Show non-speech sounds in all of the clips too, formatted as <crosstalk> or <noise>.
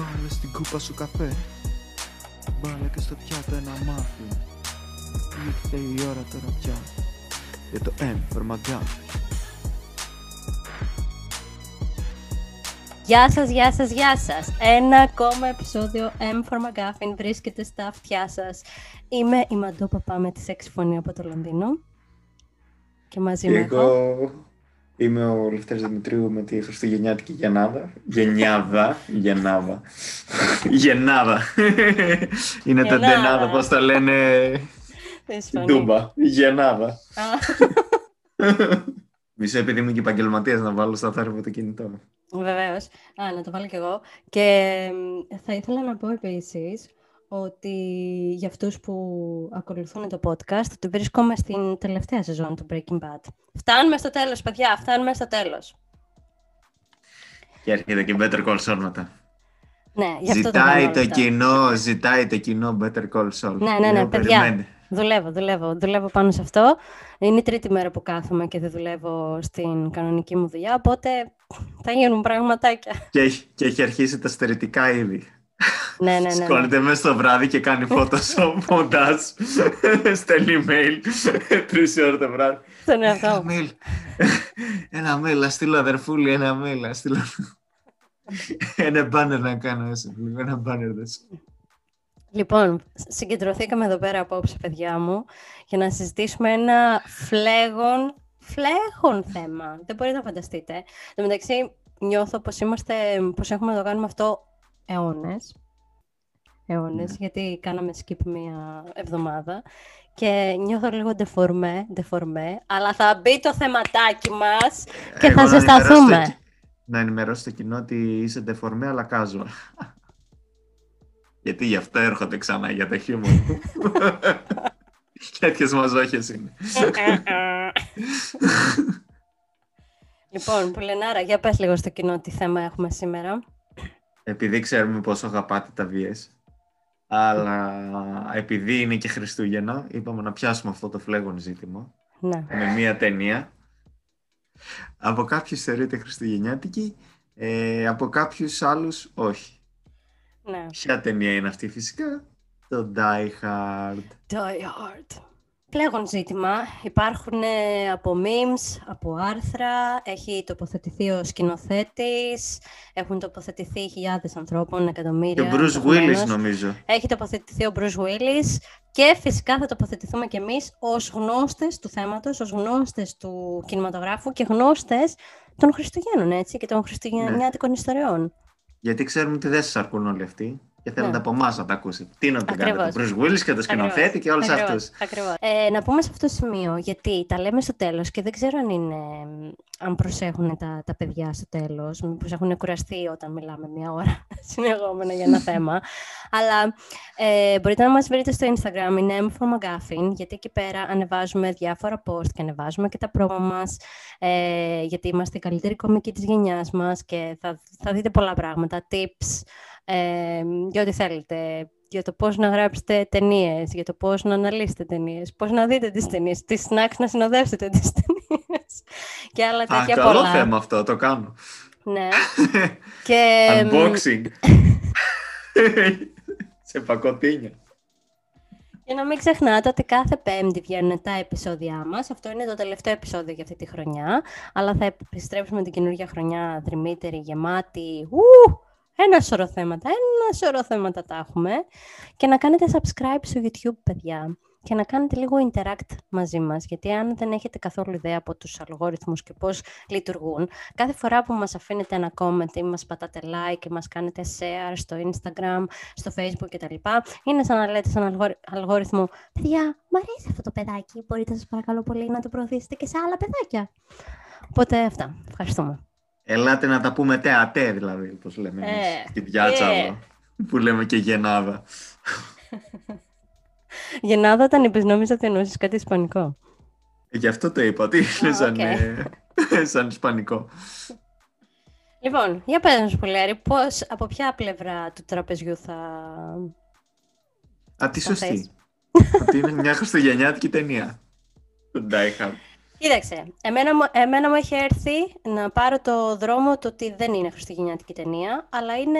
Βάλε στην κούπα σου καφέ Βάλε και στο πιάτο ένα μάφι Ήρθε η ώρα τώρα πια Για το M for McGuffin Γεια σας, γεια σας, γεια σας. Ένα ακόμα επεισόδιο M for McGuffin βρίσκεται στα αυτιά σας. Είμαι η Μαντώ Παπά με της σεξ φωνή από το Λονδίνο. Και μαζί Και με έχω. εγώ είμαι ο Λευτέρης Δημητρίου με τη Χριστουγεννιάτικη Γενάδα. Γενιάδα. Γενάδα. Γενάδα. Είναι τα Γενάδα. ντενάδα, πώς τα λένε; Θες στην φωνή. Τούμπα. Γενάδα. Α, Μισό επειδή είμαι και επαγγελματίας να βάλω στα θάρρυβα το κινητό μου. Βεβαίως. Α, να το βάλω κι εγώ. Και μ, θα ήθελα να πω επίσης ότι για αυτούς που ακολουθούν το podcast, ότι βρίσκομαι στην τελευταία σεζόν του Breaking Bad. Φτάνουμε στο τέλος, παιδιά, φτάνουμε στο τέλος. Και έρχεται και Better Call Saul μετά. Ναι, γι' αυτό το Ζητάει κάνω το αυτά. κοινό, ζητάει το κοινό Better Call Saul. Ναι, ναι, ναι, Λέω, παιδιά. περιμένε. Δουλεύω, δουλεύω, δουλεύω πάνω σε αυτό. Είναι η τρίτη μέρα που κάθομαι και δεν δουλεύω στην κανονική μου δουλειά, οπότε θα γίνουν πραγματάκια. Και, έχει- και έχει αρχίσει τα στερετικά ήδη. Ναι, ναι, ναι, ναι. Σκόνεται μέσα στο βράδυ και κάνει Photoshop μοντάζ. Στέλνει email. Τρεις ώρα το βράδυ. Στον Ένα εαυτό μου. mail. Ένα mail. Να στείλω αδερφούλη ένα mail. Να στείλω. Ένα banner να κάνω έτσι. Ένα banner δες. Λοιπόν, συγκεντρωθήκαμε εδώ πέρα απόψε, παιδιά μου, για να συζητήσουμε ένα φλέγον, φλέγον θέμα. Δεν μπορείτε να φανταστείτε. Εν τω μεταξύ, νιώθω πως, είμαστε, πως έχουμε να το κάνουμε αυτό αιώνες. Αιώνες, Ναι. γιατί κάναμε skip μία εβδομάδα. Και νιώθω λίγο ντεφορμέ, ντεφορμέ, αλλά θα μπει το θεματάκι μας και Εγώ θα να ζεσταθούμε. ενημερώσω το κι- Να ενημερώσω το κοινό ότι είσαι ντεφορμέ αλλά casual. Γιατί γι' αυτό έρχονται ξανά για το χιούμορ. Τέτοιες μαζόχες είναι. λοιπόν, Πουλενάρα, για πες λίγο στο κοινό τι θέμα έχουμε σήμερα. Επειδή ξέρουμε πόσο αγαπάτε τα VS, αλλά επειδή είναι και Χριστούγεννα, είπαμε να πιάσουμε αυτό το φλέγον ζήτημα Ναι. με μία ταινία. Από κάποιους θεωρείται χριστουγεννιάτικη, ε, από κάποιους άλλους όχι. Ναι. Ποια ταινία είναι αυτή φυσικά; Το Die Hard. Die Hard. Πλέγον ζήτημα. Υπάρχουν ε, από memes, από άρθρα, έχει τοποθετηθεί ο σκηνοθέτης, έχουν τοποθετηθεί χιλιάδες ανθρώπων, Και εκατομμύρια. ο Bruce Willis ενδεχομένως. νομίζω. Έχει τοποθετηθεί ο Bruce Willis και φυσικά θα τοποθετηθούμε κι εμείς ως γνώστες του θέματος, ως γνώστες του κινηματογράφου και γνώστες των Χριστουγέννων, έτσι, και των χριστουγεννιάτικων ιστοριών. Γιατί ξέρουμε ότι δεν σας αρκούν όλοι αυτοί και θέλετε Ναι. από εμάς να τα ακούσετε. Τι να το κάνετε, Ακριβώς. τον Bruce Willis και το σκηνοθέτη Ακριβώς, και όλους ακριβώς, αυτούς. Ακριβώς. Ε, να πούμε σε αυτό το σημείο, γιατί τα λέμε στο τέλος και δεν ξέρω αν, είναι, αν προσέχουν τα, τα παιδιά στο τέλος, μήπως έχουν κουραστεί όταν μιλάμε μια ώρα <laughs> συνεχόμενα για ένα <laughs> θέμα. Αλλά ε, μπορείτε να μας βρείτε στο Instagram, είναι M for McGuffin, γιατί εκεί πέρα ανεβάζουμε διάφορα post και ανεβάζουμε και τα promo μας, ε, γιατί είμαστε η καλύτερη κομική της γενιάς μας και θα, θα δείτε πολλά πράγματα, tips, ε, για ό,τι θέλετε, για το πώς να γράψετε ταινίες, για το πώς να αναλύσετε ταινίες, πώς να δείτε τις ταινίες, τις snacks να συνοδεύσετε τις <laughs> ταινίες και άλλα Α, τέτοια καλό πολλά. θέμα αυτό, το κάνω. Ναι. <laughs> και μ, Unboxing. <laughs> Σε πακοτίνια. για να μην ξεχνάτε ότι κάθε πέμπτη βγαίνουν τα επεισόδια μας. Αυτό είναι το τελευταίο επεισόδιο για αυτή τη χρονιά. Αλλά θα επιστρέψουμε την καινούργια χρονιά δρυμύτερη, γεμάτη. Ου, ένα σωρό θέματα, ένα σωρό θέματα τα έχουμε. Και να κάνετε subscribe στο YouTube, παιδιά. Και να κάνετε λίγο interact μαζί μας. Γιατί αν δεν έχετε καθόλου ιδέα από τους αλγόριθμους και πώς λειτουργούν, κάθε φορά που μας αφήνετε ένα comment ή μας πατάτε like και μας κάνετε share στο Instagram, στο Facebook κτλ. Είναι σαν να λέτε στον αλγόρι- αλγόριθμο «Παιδιά, μου αρέσει αυτό το παιδάκι, μπορείτε σας παρακαλώ πολύ να το προωθήσετε και σε άλλα παιδάκια». Οπότε αυτά. Ευχαριστούμε. Ελάτε να τα πούμε τεατέ, δηλαδή, όπως λέμε εμείς. Ε, Στην πιάτσα ε. εδώ, που λέμε και γενάδα. <laughs> Γεννάδα όταν είπες, νόμιζα ότι εννοούσες κάτι ισπανικό. Ε, Γι' αυτό το είπα, ότι είναι Α, σαν, οκ. ε, <laughs> σαν ισπανικό. Λοιπόν, για πες μας, Πολέρη, πώς, από ποια πλευρά του τραπεζιού θα... Α, τι Θα θες; σωστή. ότι είναι μια <laughs> χριστουγεννιάτικη ταινία. Το Die Hard. Κοίταξε, εμένα, μου- εμένα μου έχει έρθει να πάρω το δρόμο το ότι δεν είναι χριστουγεννιάτικη ταινία, αλλά είναι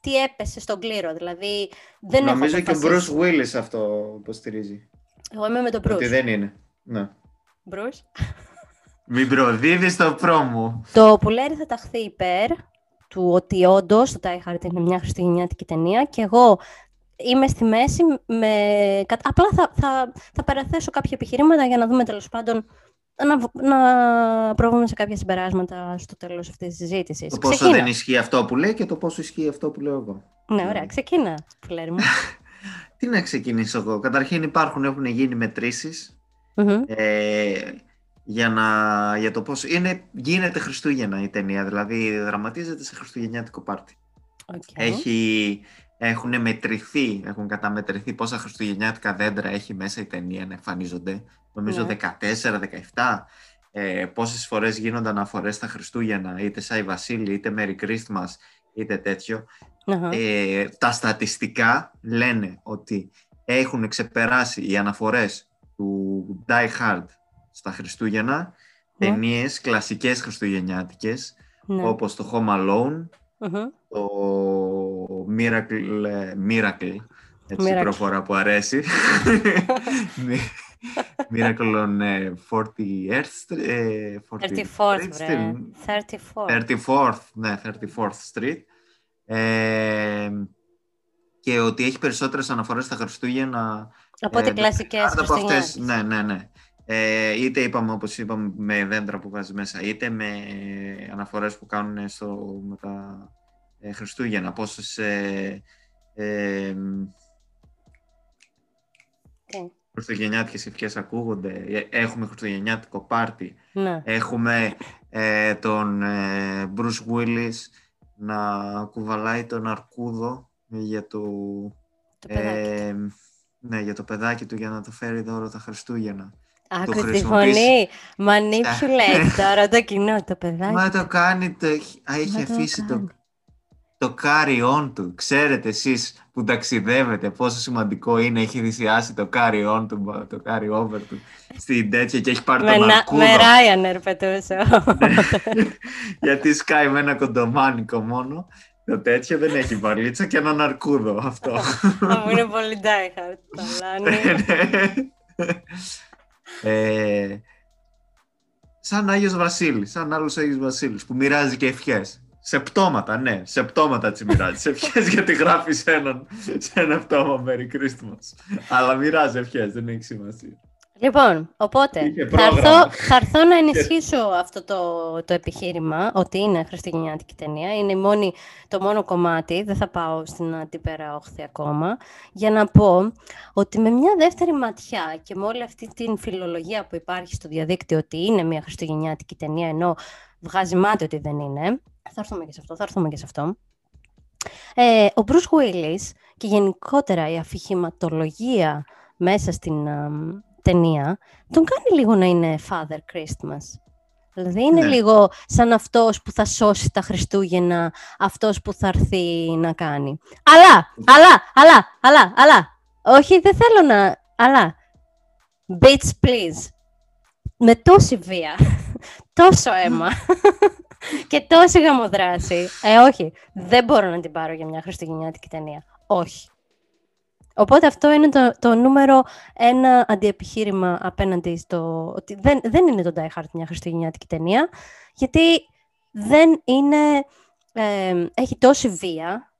τι έπεσε στον κλήρο. Δηλαδή, δεν Νομίζω έχω και ο αποφασίσει. Bruce Willis αυτό υποστηρίζει. Εγώ είμαι με τον Ότι Bruce. δεν είναι. Ναι. Bruce; Μην προδίδεις το πρόμο. Το Πουλέρι θα ταχθεί υπέρ του ότι όντως το Die Hard είναι μια χριστουγεννιάτικη ταινία και εγώ είμαι στη μέση με... κα- Απλά θα, θα, θα παραθέσω κάποια επιχειρήματα για να δούμε τέλος πάντων να, β- να προβούμε σε κάποια συμπεράσματα στο τέλος αυτής της συζήτησης. Το πόσο Ξεκίνα. δεν ισχύει αυτό που λέει και το πόσο ισχύει αυτό που λέω εγώ. Ναι, ωραία. Ξεκίνα, Πουλέρι μου. <laughs> Τι να ξεκινήσω εγώ. Καταρχήν υπάρχουν, έχουν γίνει μετρήσεις Μμμ. ε, για, να, για το πώς είναι, γίνεται Χριστούγεννα η ταινία. Δηλαδή δραματίζεται σε χριστουγεννιάτικο πάρτι. Οκ. Έχει, έχουν μετρηθεί, έχουν καταμετρηθεί πόσα χριστουγεννιάτικα δέντρα έχει μέσα η ταινία να εμφανίζονται. Νομίζω Ναι. 14-17. Ε, πόσες φορές γίνονται αναφορές στα Χριστούγεννα, είτε Σάι Βασίλη, είτε Merry Christmas, είτε τέτοιο. Αχα. Ε, τα στατιστικά λένε ότι έχουν ξεπεράσει οι αναφορές του Die Hard στα Χριστούγεννα Ναι. ταινίες κλασικές χριστουγεννιάτικες Ναι. όπως το Home Alone, Μμμ. το Miracle, ε, Miracle έτσι Miracle. η προφορά που αρέσει. <laughs> Miracle on ε, 40th Street. ε, 34th, Street, βρε. 34th. 34th, ναι, 34th Street. Ε, και ότι έχει περισσότερες αναφορές στα Χριστούγεννα Από ό,τι ε, κλασικές κάτω από αυτές, χριστουγεννιάτικες. ναι, ναι, ναι. Ε, είτε είπαμε, όπως είπαμε, με δέντρα που βάζεις μέσα, είτε με αναφορές που κάνουν στο, με τα ε, Χριστούγεννα. Πόσες ε, ε, Τι; χριστουγεννιάτικες ευχές ακούγονται. Ε, Έχουμε χριστουγεννιάτικο πάρτι. Ναι. Έχουμε ε, τον ε, Bruce Willis να κουβαλάει τον αρκούδο για το, Το παιδάκι. ε, ναι, για το παιδάκι του για να το φέρει δώρο τα Χριστούγεννα. Άκου τη χρησιμοποιήσει. φωνή. Manipulate <laughs> τώρα το κοινό, το παιδάκι. Μα το κάνει, το, έχει- α, έχει Μα το αφήσει το, κάνει. το carry-on του. Ξέρετε εσείς που ταξιδεύετε πόσο σημαντικό είναι, έχει θυσιάσει το carry-on του, το carry-over του στην τέτοια και έχει πάρει Με, τον να, αρκούδο. με Ryanair πετούσε. <laughs> Γιατί σκάει με ένα κοντομάνικο μόνο. Το τέτοιο δεν έχει βαλίτσα και έναν αρκούδο αυτό. Μου είναι πολύ die hard. <laughs> το Λάνι. ε, σαν Άγιος Βασίλης, σαν άλλος Άγιος Βασίλης που μοιράζει και ευχές. Σε πτώματα, ναι, σε πτώματα τις μοιράζει. σε ευχές <laughs> γιατί γράφεις σε, έναν, σε ένα πτώμα Merry Christmas. Αλλά μοιράζει ευχές, δεν έχει σημασία. Λοιπόν, οπότε Είχε θα πρόγραμμα. έρθω, θα έρθω να ενισχύσω αυτό το, το επιχείρημα ότι είναι χριστουγεννιάτικη ταινία. Είναι η μόνη, το μόνο κομμάτι, δεν θα πάω στην αντίπερα όχθη ακόμα, για να πω ότι με μια δεύτερη ματιά και με όλη αυτή την φιλολογία που υπάρχει στο διαδίκτυο ότι είναι μια χριστουγεννιάτικη ταινία ενώ βγάζει μάτι ότι δεν είναι, θα έρθουμε και σε αυτό, θα έρθουμε και σε αυτό. Ε, ο Bruce Willis και γενικότερα η αφηγηματολογία μέσα στην αμ, ταινία τον κάνει λίγο να είναι Father Christmas. Δηλαδή είναι Ναι. λίγο σαν αυτός που θα σώσει τα Χριστούγεννα, αυτός που θα έρθει να κάνει. Αλλά, αλλά, αλλά, αλλά, αλλά, όχι δεν θέλω να, αλλά, bitch please, με τόση βία, <laughs> τόσο αίμα <laughs> και τόση γαμοδράση. Ε, όχι, δεν μπορώ να την πάρω για μια χριστουγεννιάτικη ταινία. Όχι. Οπότε αυτό είναι το, το νούμερο ένα αντιεπιχείρημα απέναντι στο ότι δεν, δεν είναι το Die Hard μια χριστουγεννιάτικη ταινία, γιατί δεν είναι, ε, έχει τόση βία,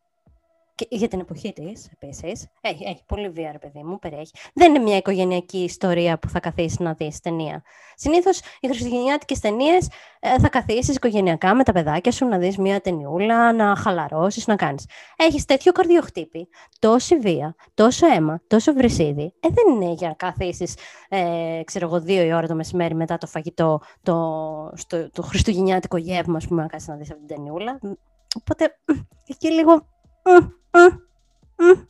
και για την εποχή της επίσης. Έχει, έχει πολύ βία, ρε παιδί μου, περιέχει. Δεν είναι μια οικογενειακή ιστορία που θα καθίσεις να δεις ταινία. Συνήθως οι χριστουγεννιάτικες ταινίες ε, θα καθίσεις οικογενειακά με τα παιδάκια σου να δεις μια ταινιούλα, να χαλαρώσεις, να κάνεις. Έχεις τέτοιο καρδιοχτύπη, τόση βία, τόσο αίμα, τόσο βρυσίδι. Ε, δεν είναι για να καθίσεις, ε, ξέρω εγώ, δύο η ώρα το μεσημέρι μετά το φαγητό, το, στο, το χριστουγεννιάτικο γεύμα, ας πούμε, να κάτσει να δεις αυτή την ταινιούλα. Οπότε εκεί λίγο. Μ, μ, μ.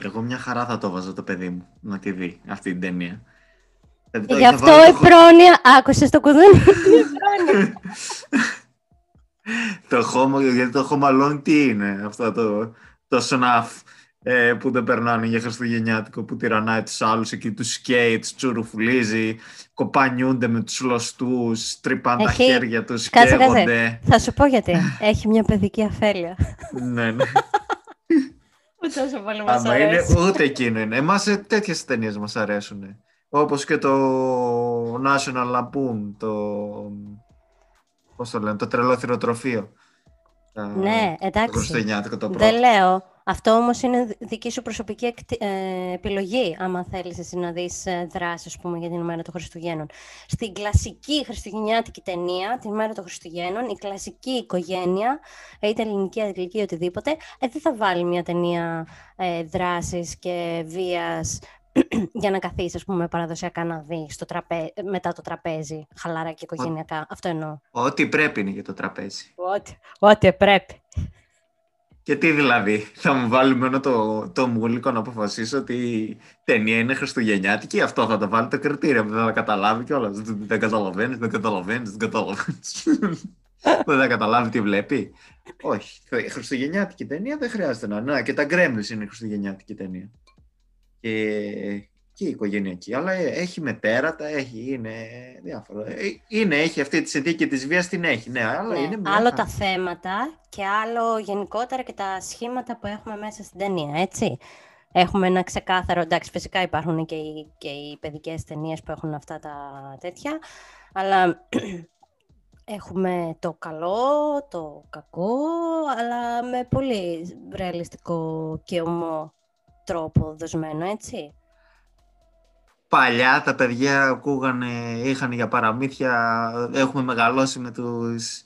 Εγώ μια χαρά θα το βάζω το παιδί μου να τη δει αυτή την ταινία. Δηλαδή, το- Γι' θα αυτό βάλω η το- πρόνοια. Άκουσες το κουδούνι. Η <laughs> πρόνοια. <laughs> το χώμα, γιατί το Home Alone τι είναι αυτό το, το σναφ ε, που δεν περνάνε για Χριστουγεννιάτικο, που τυραννάει τους άλλους εκεί, τους σκέι, τους τσουρουφουλίζει, κοπανιούνται με τους λωστούς, τρυπάνε τα Έχει- χέρια τους, Κάτσε, κάτσε. καίγονται. Θα σου πω γιατί. Έχει μια παιδική αφέλεια. ναι, ναι. Που τόσο πολύ μας Άμα είναι, αρέσει. ούτε εκείνο είναι. Εμάς ε, τέτοιες ταινίες μας αρέσουν. Όπως και το National Lampoon, το... Πώς το λένε, το τρελό θηροτροφείο. Ε, Ναι, Το εντάξει. Χριστουγεννιάτικο το πρώτο. Δεν λέω. Αυτό όμως είναι δι- δική σου προσωπική εκτι- ε, επιλογή, άμα θέλεις εσύ να δεις ε, δράση, ας πούμε, για την ημέρα των Χριστουγέννων. Στην κλασική χριστουγεννιάτικη ταινία, την ημέρα των Χριστουγέννων, η κλασική οικογένεια, είτε ελληνική, αγγλική, οτιδήποτε, ε, δεν θα βάλει μια ταινία ε, δράσης και βίας <clears throat> για να καθίσεις, ας πούμε, παραδοσιακά να δεις το τραπέ... μετά το τραπέζι, χαλαρά και οικογενειακά. Αυτό εννοώ. Ό,τι πρέπει είναι για το τραπέζι. Ό,τι, ό,τι πρέπει. Και τι δηλαδή, θα μου βάλει μόνο το, το μουλίκο να αποφασίσω ότι η ταινία είναι χριστουγεννιάτικη, αυτό θα το βάλει το κριτήριο, δεν θα καταλάβει κιόλας. Δεν, δεν καταλαβαίνεις, δεν καταλαβαίνεις, δεν καταλαβαίνεις. <laughs> δεν θα καταλάβει τι βλέπει. Όχι, η χριστουγεννιάτικη ταινία δεν χρειάζεται να είναι. Να, και τα Gremlins είναι χριστουγεννιάτικη ταινία. Και, και η οικογενειακή, αλλά έχει μετέρατα, έχει, είναι διάφορα. Ε, Είναι, έχει αυτή τη συνθήκη της βίας, την έχει, ναι, αλλά Ναι, είναι μια άλλο χαρά. τα θέματα και άλλο γενικότερα και τα σχήματα που έχουμε μέσα στην ταινία, έτσι. Έχουμε ένα ξεκάθαρο, εντάξει, φυσικά υπάρχουν και οι, και οι παιδικές ταινίες που έχουν αυτά τα τέτοια, αλλά <clears throat> έχουμε το καλό, το κακό, αλλά με πολύ ρεαλιστικό και ομό τρόπο δοσμένο, έτσι. Παλιά τα παιδιά ακούγανε, είχαν για παραμύθια, έχουμε μεγαλώσει με τους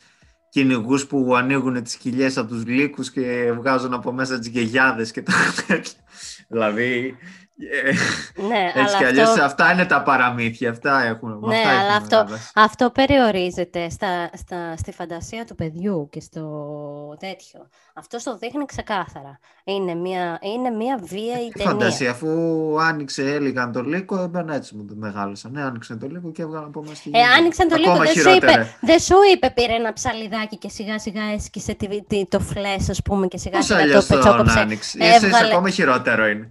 κυνηγούς που ανοίγουν τις κοιλιές από τους λύκους και βγάζουν από μέσα τις γεγιάδες και τα <laughs> τέτοια. δηλαδή, ε, Ναι, έτσι αλλά κι αλλιώς αυτό... αυτά είναι τα παραμύθια, αυτά έχουμε. με Ναι, αυτά αλλά έχουμε αυτό- μεγαλώσει. Αυτό περιορίζεται στα, στα, στη φαντασία του παιδιού και στο τέτοιο. Αυτό το δείχνει ξεκάθαρα. Είναι μια, είναι μια βίαιη Τι ταινία. φαντασία, αφού άνοιξε, έλεγαν το λύκο, εμένα έτσι μου το μεγάλωσαν. Ναι, άνοιξαν το λύκο και έβγαλαν από μας τη Ε, γη. άνοιξαν το λίγο, Ακόμα δεν σου, χειρότερα. είπε, δεν σου είπε πήρε ένα ψαλιδάκι και σιγά σιγά έσκησε τη, τη- το φλες ας πούμε και σιγά Πώς σιγά το αλλιώς τον πετσόκοψε. άνοιξε. Εσείς Έβγαλε- ακόμα χειρότερο είναι.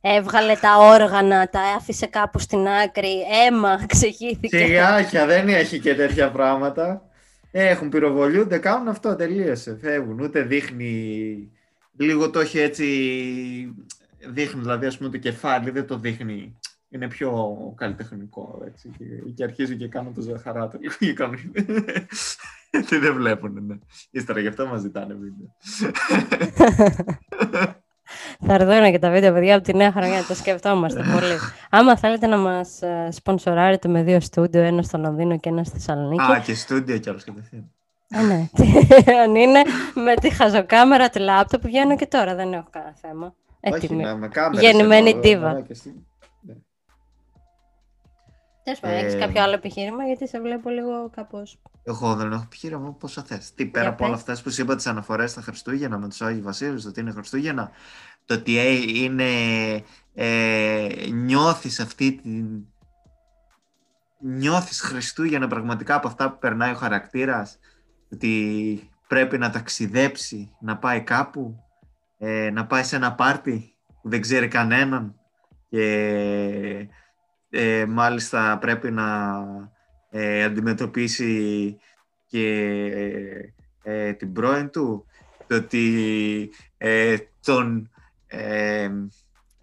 Έβγαλε τα όργανα, τα άφησε κάπου στην άκρη, αίμα, <laughs> ξεχύθηκε. Σιγάκια, δεν έχει και τέτοια πράγματα. Έχουν πυροβολιούνται, κάνουν αυτό, τελείωσε. Φεύγουν. Ούτε δείχνει. Λίγο το έχει έτσι. Δείχνει, δηλαδή, ας πούμε, το κεφάλι δεν το δείχνει. Είναι πιο καλλιτεχνικό, έτσι. Και, και αρχίζει και κάνουν το ζαχαράτο. λίγο <laughs> και κάνουν- <laughs> Τι δεν βλέπουν, ναι. Ύστερα γι' αυτό μας ζητάνε βίντεο. Θα έρθουν και τα βίντεο, παιδιά, από τη νέα χρονιά. Το σκεφτόμαστε πολύ. Άμα θέλετε να μας ε, σπονσοράρετε με δύο στούντιο, ένα στο Λονδίνο και ένα στη Θεσσαλονίκη. Α, και στούντιο κι άλλος κατευθείαν. Ε, ναι. <laughs> Αν είναι με τη χαζοκάμερα του λάπτοπ, βγαίνω και τώρα, δεν έχω κανένα θέμα. Όχι, Έτοιμη. να, με κάμερες Γεννημένη εδώ, ντίβα. εδώ και στη- Τέλος πάντων, έχεις Ε, κάποιο άλλο επιχείρημα, γιατί σε βλέπω λίγο κάπως... Εγώ δεν έχω επιχείρημα πόσα θες. Τι πέρα Για από όλα πες. αυτά που σου είπα, τις αναφορές στα Χριστούγεννα με τους Άγιους Βασίλειους, το ότι είναι Χριστούγεννα, το ότι ε, είναι. Ε, νιώθεις αυτή την. Νιώθεις Χριστούγεννα πραγματικά από αυτά που περνάει ο χαρακτήρας ότι πρέπει να ταξιδέψει, να πάει κάπου, ε, να πάει σε ένα πάρτι που δεν ξέρει κανέναν και ε, μάλιστα πρέπει να ε, αντιμετωπίσει και ε, την πρώην του, το ότι ε, τον, ε,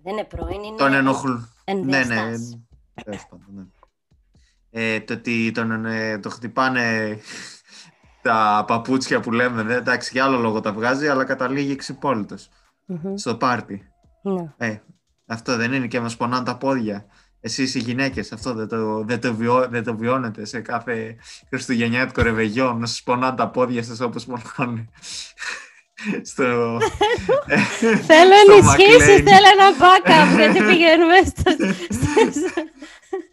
Δεν είναι πρώην, είναι τον ενοχλούν. Ναι, ναι, ενδιαστάς. τέλος πάντων, ναι. Ε, το ότι τον, ε, το χτυπάνε <laughs> τα παπούτσια που λέμε, δε, εντάξει, για άλλο λόγο τα βγάζει, αλλά καταλήγει εξυπόλυτος Μμμ. στο πάρτι. Ναι. Ε, αυτό δεν είναι και μας πονάνε τα πόδια. Εσείς οι γυναίκες, αυτό δεν το, δεν το, βιώ, δεν το βιώνετε σε κάθε χριστουγεννιάτικο ρεβεγιό, να σας πονάνε τα πόδια σας όπως πονάνε στο... <laughs> Θέλω στο ενισχύσεις, McLean. θέλω ένα backup, γιατί πηγαίνουμε στο,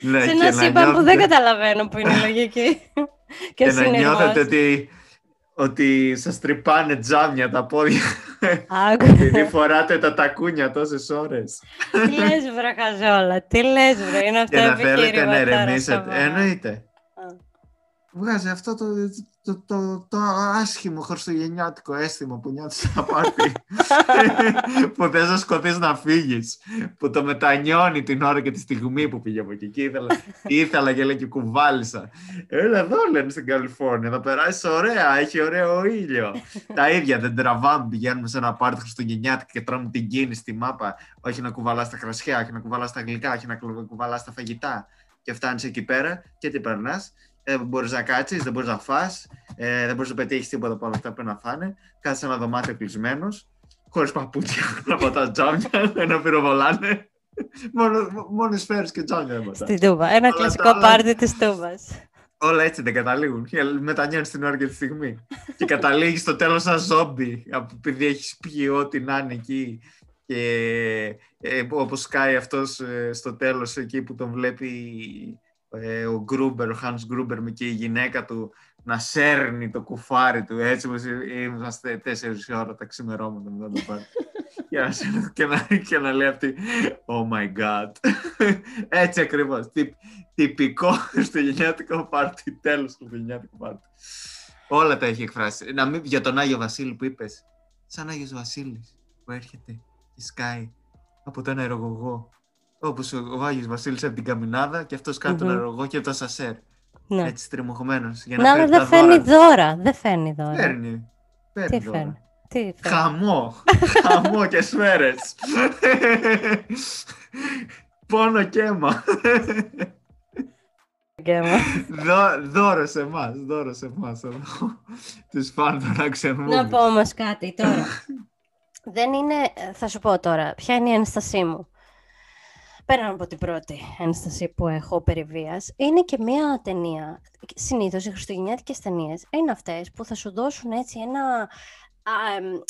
Ναι, σε και ένα να σύμπαν που δεν νιώθετε- καταλαβαίνω που είναι η λογική. <laughs> και και να νιώθετε συνειρμός. ότι, ότι σας τρυπάνε τζάμια τα πόδια Άκου. επειδή φοράτε τα τακούνια τόσες ώρες Τι λες βρε Χαζόλα, τι λες βρε, είναι αυτό και να θέλετε επιχείρημα να τώρα, ερεμήσετε. σοβαρά. Εννοείται. Α. βγάζει αυτό το, το, το, το άσχημο χριστουγεννιάτικο αίσθημα που νιώθεις στα <laughs> πάρτι. που θες να σκοτείς να φύγεις. Που το μετανιώνει την ώρα και τη στιγμή που πήγε από εκεί. Και ήθελα, ήθελα και λέει και κουβάλισα. Έλα εδώ λένε στην Καλιφόρνια, θα περάσεις ωραία, έχει ωραίο ήλιο. Τα ίδια δεν τραβάμε, πηγαίνουμε σε ένα πάρτι χριστουγεννιάτικο και τρώμε την κίνηση στη μάπα. Όχι να κουβαλάς τα κρασιά, όχι να κουβαλάς τα γλυκά, όχι να κουβαλάς τα φαγητά. Και φτάνεις εκεί πέρα και τι περνάς δεν μπορείς να κάτσεις, δεν μπορείς να φας, ε, δεν μπορείς να πετύχεις τίποτα από όλα αυτά που να φάνε. Κάτσε σε ένα δωμάτιο κλεισμένος, χωρίς παπούτσια <laughs> από τα τζάμια, <laughs> να πυροβολάνε. μόνο, μόνο σφαίρες και τζάμια έμαθα. Στην Τούμπα. Ένα όλα κλασικό όλα... πάρτι της Τούμπας. Όλα έτσι δεν καταλήγουν. Και μετανιώνεις την ώρα και τη στιγμή. και καταλήγεις στο τέλος σαν ζόμπι, επειδή έχεις πει ό,τι να είναι εκεί. Και ε, όπως σκάει αυτός ε, στο τέλος εκεί που τον βλέπει ε, ο Γκρούμπερ, ο Hans Γκρούμπερ και η γυναίκα του να σέρνει το κουφάρι του έτσι όπως είμαστε τέσσερις ώρα τα ξημερώματα μετά το πάρτι. <laughs> και, να, και να λέει αυτή Oh my God. <laughs> έτσι ακριβώς. Τυ, τυπικό χριστουγεννιάτικο πάρτι. Τέλος χριστουγεννιάτικο πάρτι. Όλα τα έχει εκφράσει. Να μην, για τον Άγιο Βασίλη που είπες. Σαν Άγιος Βασίλης που έρχεται και σκάει από τον αερογωγό Όπως ο Άγιος Βασίλης από την Καμινάδα και αυτός κάνει τον αερογό και από το Σασέρ. Ναι. Έτσι τριμωχμένο. Να, αλλά δεν φέρνει δώρα. Δεν φέρνει δώρα. Φέρνει. Τι φέρνει. Τι φέρνει. Χαμό. Χαμό και σφαίρες. Πόνο και αίμα. Δώ, δώρο σε εμάς, δώρο σε εμάς. Τους φαν των Να πω όμως κάτι τώρα. Δεν είναι, θα σου πω τώρα, ποια είναι η ένστασή μου πέραν από την πρώτη ένσταση που έχω περί βίας, είναι και μια ταινία. Συνήθως οι χριστουγεννιάτικες ταινίες είναι αυτές που θα σου δώσουν έτσι ένα,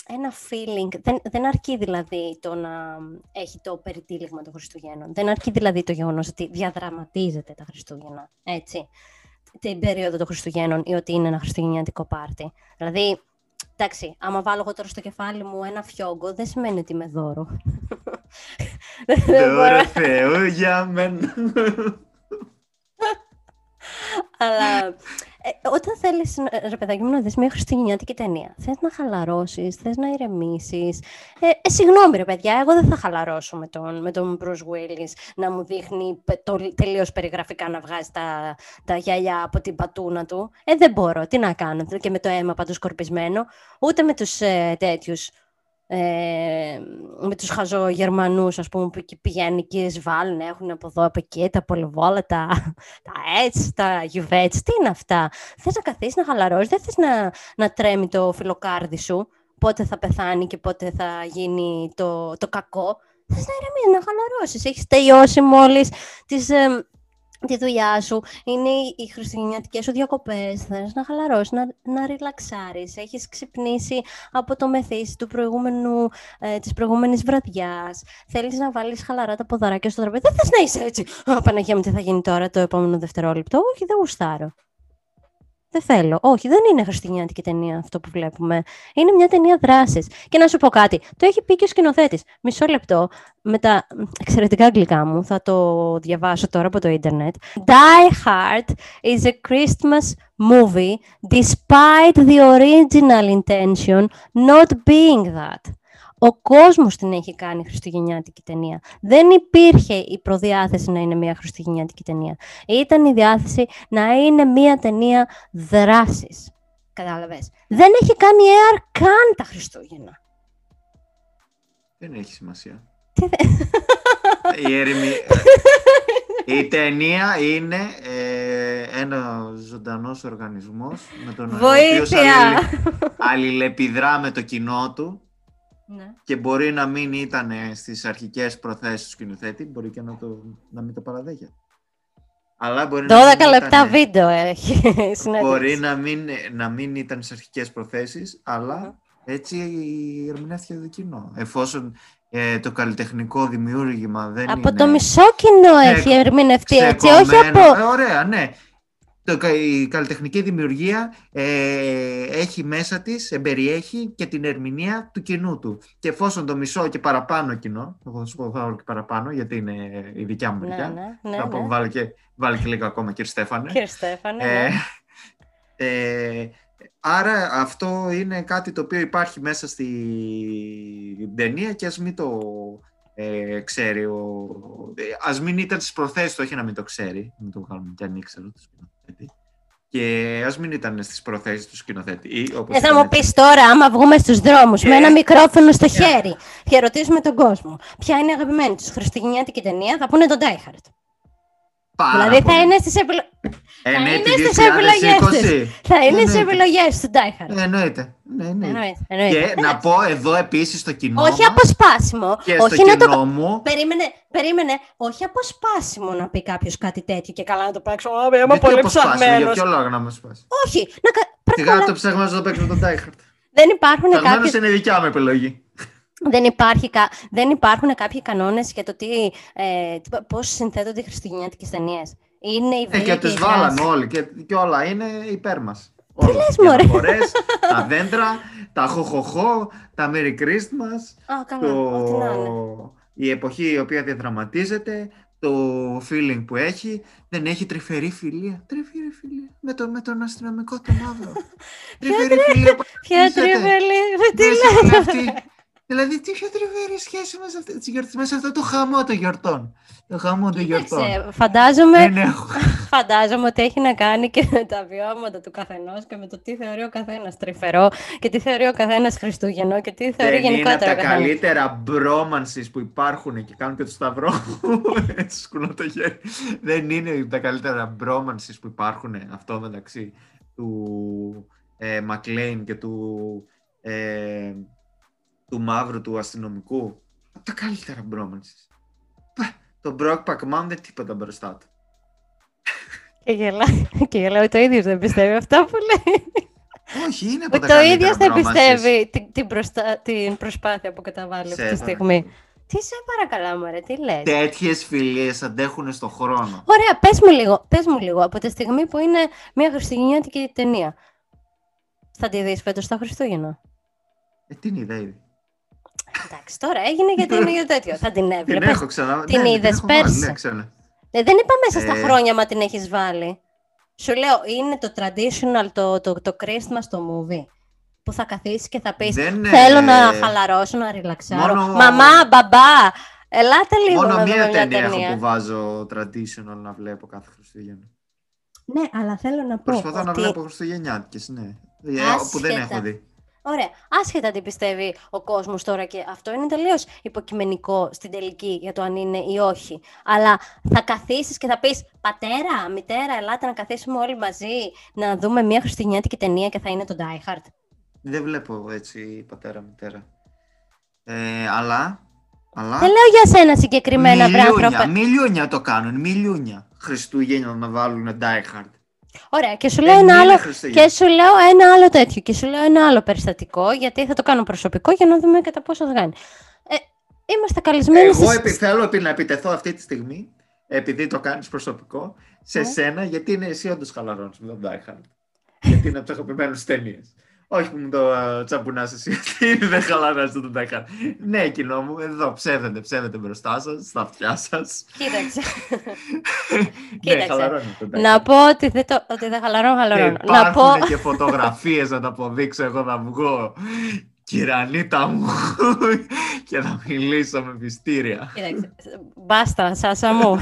ένα feeling. Δεν, δεν αρκεί δηλαδή το να έχει το περιτύλιγμα των Χριστουγέννων. Δεν αρκεί δηλαδή το γεγονός ότι διαδραματίζεται τα Χριστούγεννα, έτσι, την περίοδο των Χριστουγέννων ή ότι είναι ένα χριστουγεννιάτικο πάρτι. Δηλαδή, Εντάξει, άμα βάλω εγώ τώρα στο κεφάλι μου ένα φιόγκο, δεν σημαίνει ότι είμαι δώρο. Δώρο Θεού για μένα. Αλλά ε, όταν θέλεις, ρε παιδάκι μου, να δεις μια χριστουγεννιάτικη ταινία, θες να χαλαρώσεις, θες να ηρεμήσεις. Ε, ε, συγγνώμη ρε παιδιά, εγώ δεν θα χαλαρώσω με τον, με τον Bruce Willis να μου δείχνει το, τελείως περιγραφικά να βγάζει τα, τα γυαλιά από την πατούνα του. Ε, δεν μπορώ, τι να κάνω, και με το αίμα παντού σκορπισμένο, ούτε με τους ε, τέτοιους ε, με τους χαζογερμανούς ας πούμε που πηγαίνουν και εισβάλλουν έχουν από εδώ από εκεί τα πολυβόλα τα, <laughs> τα έτσι, τα γιουβέτς τι είναι αυτά; Θες να καθίσεις να χαλαρώσεις δεν θες να, να τρέμει το φιλοκάρδι σου πότε θα πεθάνει και πότε θα γίνει το, το κακό. Θες να ηρεμείς, να χαλαρώσεις. Έχεις τελειώσει μόλις τις ε, τη δουλειά σου, είναι οι χριστουγεννιάτικέ σου διακοπές. Θε να χαλαρώσεις, να, να ριλαξάρεις. Έχεις ξυπνήσει από το μεθύσι του προηγούμενου, ε, της προηγούμενης βραδιάς. Θέλεις να βάλεις χαλαρά τα ποδαράκια στο τραπέζι. Δεν θες να είσαι έτσι. Α, Παναγία μου, τι θα γίνει τώρα το επόμενο δευτερόλεπτο. Όχι, δεν γουστάρω. Δεν θέλω. Όχι, δεν είναι χριστουγεννιάτικη ταινία αυτό που βλέπουμε. Είναι μια ταινία δράσης. Και να σου πω κάτι. Το έχει πει και ο σκηνοθέτης. Μισό λεπτό. Με τα εξαιρετικά αγγλικά μου, θα το διαβάσω τώρα από το ίντερνετ. Die Hard is a Christmas movie despite the original intention not being that. Ο κόσμος την έχει κάνει χριστουγεννιάτικη ταινία. Δεν υπήρχε η προδιάθεση να είναι μια χριστουγεννιάτικη ταινία. Ήταν η διάθεση να είναι μια ταινία δράσης. Κατάλαβες. Δεν έχει κάνει air καν τα Χριστούγεννα. Δεν έχει σημασία. <laughs> η, ερημι... η ταινία είναι ε, ένα ζωντανός οργανισμός με τον Βοήθεια! οποίο αλληλεπιδρά με το κοινό του ναι. Και μπορεί να μην ήταν στις αρχικές προθέσεις του σκηνοθέτη, μπορεί και να, το, να μην το παραδέχεται. Αλλά μπορεί 12 να λεπτά βίντεο έχει <laughs> Μπορεί να μην, να μην ήταν στις αρχικές προθέσεις, αλλά έτσι ερμηνεύτηκε το κοινό. Εφόσον ε, το καλλιτεχνικό δημιούργημα δεν από είναι... Από το μισό κοινό έχει ερμηνευτεί έτσι, όχι από... Ε, ωραία, ναι η καλλιτεχνική δημιουργία ε, έχει μέσα της, εμπεριέχει και την ερμηνεία του κοινού του. Και εφόσον το μισό και παραπάνω κοινό, εγώ θα σου πω θα και παραπάνω γιατί είναι η δικιά μου ναι, μεριά, ναι, ναι, θα πω, ναι. βάλει, και, βάλει και λίγο ακόμα κύριε Στέφανε. Κύριε Στέφανε, ε, Ε, άρα αυτό είναι κάτι το οποίο υπάρχει μέσα στην ταινία και ας μην το ε, ξέρει ο... ε, Ας μην ήταν στις προθέσεις του, όχι να μην το ξέρει, μην το βγάλουμε και αν ήξερε το σκηνοθέτη. Και ας μην ήταν στις προθέσεις του σκηνοθέτη. Ή, όπως Ε, θα ήταν μου έτσι. πεις τώρα, άμα βγούμε στους δρόμους Και- με ένα μικρόφωνο στο χέρι και ρωτήσουμε τον κόσμο ποια είναι η αγαπημένη τους χριστουγεννιάτικη ταινία, θα πούνε τον Die Hard. Πάρα δηλαδή θα πολύ. είναι στις, επιλο... Ε, θα ναι, είναι τη στις επιλογές 2020. της. θα είναι στις Εννοείται. επιλογές τους Die Hard. Ε, Εννοείται. Ναι, εννοείται. Εννοείται, εννοείται. Και να πω εδώ επίσης στο κοινό Όχι μας αποσπάσιμο. και στο όχι να το... κοινό μου Περίμενε, περίμενε. Όχι αποσπάσιμο να πει κάποιος κάτι τέτοιο και καλά να το παίξω. Α, είμαι γιατί πολύ αποσπάσουμε, για ψαγμένο. ποιο λόγο να μας σπάσει. Όχι, να κα... πρέπει Σιγά να- το ψάχνω να το παίξω τον Die Hard. δεν υπάρχουν Ψαγμένος κάποιοι. είναι δικιά μου επιλογή. Δεν, υπάρχει, κα... δεν υπάρχουν κάποιοι κανόνες για το τι, ε, τι- πώς συνθέτονται οι χριστουγεννιάτικες ταινίες. Είναι η Ε, βία και και τους η βάλαν δράση. όλοι και, και όλα είναι υπέρ μας. Όλα. λες, Οι μωρέ; αναφορές, τα δέντρα, τα χοχοχό, τα Merry Christmas, Α, καλά, ό,τι να είναι. το... η εποχή η οποία διαδραματίζεται, το feeling που έχει, δεν έχει τρυφερή φιλία. Τρυφερή φιλία με, το, με τον αστυνομικό τον μαύρο. <laughs> τρυφερή φιλία που Ποια αναπτύσσεται τριβελή, τι μέσα σε όλη λέτε. αυτή- Δηλαδή, τι πιο τρυφερή σχέση με αυτή τη γιορτή, μέσα σε αυτό το χαμό των γιορτών. Το χαμό των γιορτών. Κοίταξε, φαντάζομαι, Δεν έχω. <laughs> φαντάζομαι ότι έχει να κάνει και με τα βιώματα του καθενός και με το τι θεωρεί ο καθένας τρυφερό και τι θεωρεί ο καθένας Χριστούγεννο και τι θεωρεί Δεν είναι από γενικότερα ο τα καθένας. καλύτερα μπρόμανσις που υπάρχουν και κάνουν και το σταυρό. <laughs> Έτσι σκουνώ το χέρι. Δεν είναι από τα καλύτερα μπρόμανσις που υπάρχουν αυτό μεταξύ του ε, Μακλέιν και του, ε, του μαύρου του αστυνομικού. Από τα καλύτερα μπρόμανσις. Πα, Το Brockback Mountain δεν τίποτα μπροστά του. Και γελάει, και γελάει το ίδιο δεν πιστεύει αυτά που λέει. Όχι, είναι από τα Το καλύτερα ίδιο δεν bromances. πιστεύει την, την, προσπά- την προσπάθεια που καταβάλει αυτή τη Σε στιγμή. Τι σε παρακαλά, μωρέ, τι λες; Τέτοιες φιλίες αντέχουν στον χρόνο. Ωραία, πες μου λίγο, πες μου λίγο, από τη στιγμή που είναι μια χριστουγεννιάτικη ταινία. Θα τη δεις φέτος τα Χριστούγεννα; Ε, την είδα ήδη. Εντάξει, τώρα έγινε γιατί είναι για τέτοιο. Θα την Την έβλεπες. έχω ξανά. την ναι, είδες έχω βάλει, πέρσι; Ναι, ξέρω. Ε, δεν είπα μέσα στα Ε. χρόνια μα την έχεις βάλει. Σου λέω, είναι το traditional, το, το, το Christmas το movie. Που θα καθίσεις και θα πεις, Δεν, θέλω ε, να χαλαρώσω, να ριλαξάρω. μόνο- Μαμά, μπαμπά, ελάτε λίγο Μόνο να μία δούμε μια ταινία έχω ταινία. που βάζω traditional να βλέπω κάθε Χριστούγεννα. Ναι, αλλά θέλω να πω Προσπαθώ να ότι... βλέπω Χριστουγεννιάτικες, ναι. Ε, Που δεν Άσχετα. έχω δει. Ωραία. Άσχετα τι πιστεύει ο κόσμος τώρα και αυτό είναι τελείως υποκειμενικό στην τελική για το αν είναι ή όχι. Αλλά θα καθίσεις και θα πεις πατέρα, μητέρα, ελάτε να καθίσουμε όλοι μαζί να δούμε μια χριστουγεννιάτικη ταινία και θα είναι το Die Hard. Δεν βλέπω έτσι πατέρα μητέρα. Ε, αλλά, αλλά Δεν λέω για σένα συγκεκριμένα βρε μιλιούνια, άνθρωπε. μιλιούνια το κάνουν, μιλιούνια. Χριστούγεννα να βάλουν Die Hard. Ωραία, και σου Δεν λέω ένα είναι άλλο. Χριστούγεννα. Και σου λέω ένα άλλο τέτοιο. Και σου λέω ένα άλλο περιστατικό, γιατί θα το κάνω προσωπικό για να δούμε κατά πόσο θα κάνει. Ε, είμαστε καλεσμένοι Εγώ σε- επι, θέλω επι- να επιτεθώ αυτή τη στιγμή, επειδή το κάνεις προσωπικό, σε Ναι. σένα, γιατί είναι εσύ όντως χαλαρώνεις με τον Die Hard. γιατί είναι από τις αγαπημένες σου ταινίες. Όχι που μου το uh, τσαμπουνάς εσύ, <laughs> γιατί δεν χαλαρώνεις τον Die Hard. ναι, κοινό μου, εδώ ψεύδετε, ψεύδετε μπροστά σας, στα αυτιά σας. Κοίταξε. <laughs> ναι, Κοίταξε. χαλαρώνει τον Die να Hard. πω ότι δεν, το, ότι δεν χαλαρώνω, Και χαλαρώνω. Να υπάρχουν πω. και φωτογραφίες να τα αποδείξω εγώ να βγω. Κυρανίτα μου <laughs> και να μιλήσω με πιστήρια. Κοίταξε. Μπάστα, Σάσα μου.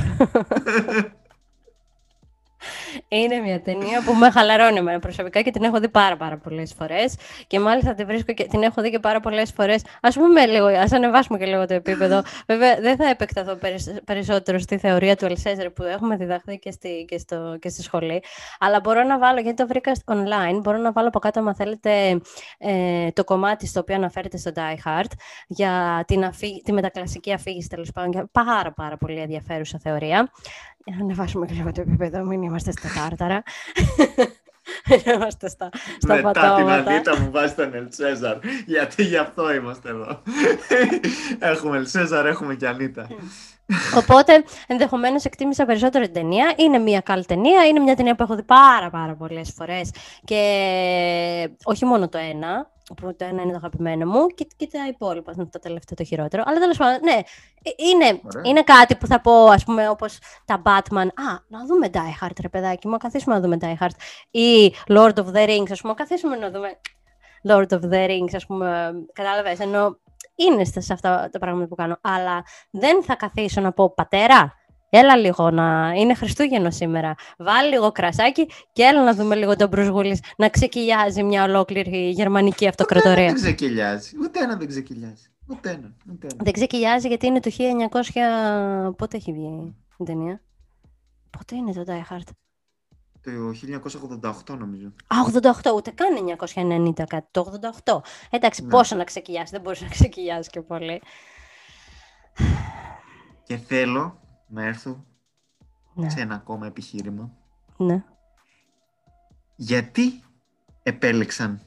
Είναι μια ταινία που με χαλαρώνει εμένα προσωπικά και την έχω δει πάρα πάρα πολλές φορές και μάλιστα την βρίσκω και την έχω δει και πάρα πολλές φορές. Ας πούμε λίγο, ας ανεβάσουμε και λίγο το επίπεδο. <laughs> Βέβαια δεν θα επεκταθώ περισ- περισσότερο στη θεωρία του Ελσέζερ που έχουμε διδαχθεί και στη, και, στο, και στη σχολή, αλλά μπορώ να βάλω, γιατί το βρήκα online, μπορώ να βάλω από κάτω αν θέλετε ε, το κομμάτι στο οποίο αναφέρεται στο Die Hard για την αφή, τη μετακλασική αφήγηση τέλος πάντων. Για πάρα πάρα πολύ ενδιαφέρουσα θεωρία. Για να ανεβάσουμε και λίγο το επίπεδο, μην είμαστε στα τάρταρα. Μην είμαστε στα, στα Μετά την πατώματα. Ανίτα μου βάζεις τον Ελσέζαρ. Γιατί γι' αυτό είμαστε εδώ. έχουμε Ελσέζαρ, έχουμε και Ανίτα. Οπότε ενδεχομένως εκτίμησα περισσότερο την ταινία. Είναι μια καλή ταινία. Είναι μια ταινία που έχω δει πάρα πάρα πολλές φορές. Και όχι μόνο το ένα. Που το ένα είναι το αγαπημένο μου και, και τα υπόλοιπα, το τελευταίο το χειρότερο. Αλλά τέλος πάντων, ναι, ε, είναι, είναι κάτι που θα πω, ας πούμε, όπως τα Batman. Α, να δούμε Die Hard, ρε παιδάκι μου, καθίσουμε να δούμε Die Hard. Ή Lord of the Rings, ας πούμε, καθίσουμε να δούμε Lord of the Rings, ας πούμε. Κατάλαβες, ενώ είναι σε αυτά τα πράγματα που κάνω. Αλλά δεν θα καθίσω να πω πατέρα, Έλα λίγο να είναι Χριστούγεννο σήμερα. Βάλει λίγο κρασάκι και έλα να δούμε λίγο τον Μπρουσγούλη να ξεκυλιάζει μια ολόκληρη γερμανική αυτοκρατορία. Ούτε ένα δεν ξεκυλιάζει. Ούτε ένα δεν ξεκυλιάζει. Ούτε ένα. Ούτε ένα. Δεν ξεκυλιάζει γιατί είναι το 1900. Πότε έχει βγει η ταινία; Πότε είναι το Die Hard; Το 1988 νομίζω. Α, 88, ούτε καν 1990 κάτι. Το 88. Εντάξει, ναι. πόσο να ξεκυλιάσει, δεν μπορείς να ξεκυλιάσει και πολύ. Και θέλω να έρθω ναι. σε ένα ακόμα επιχείρημα. Ναι. Γιατί επέλεξαν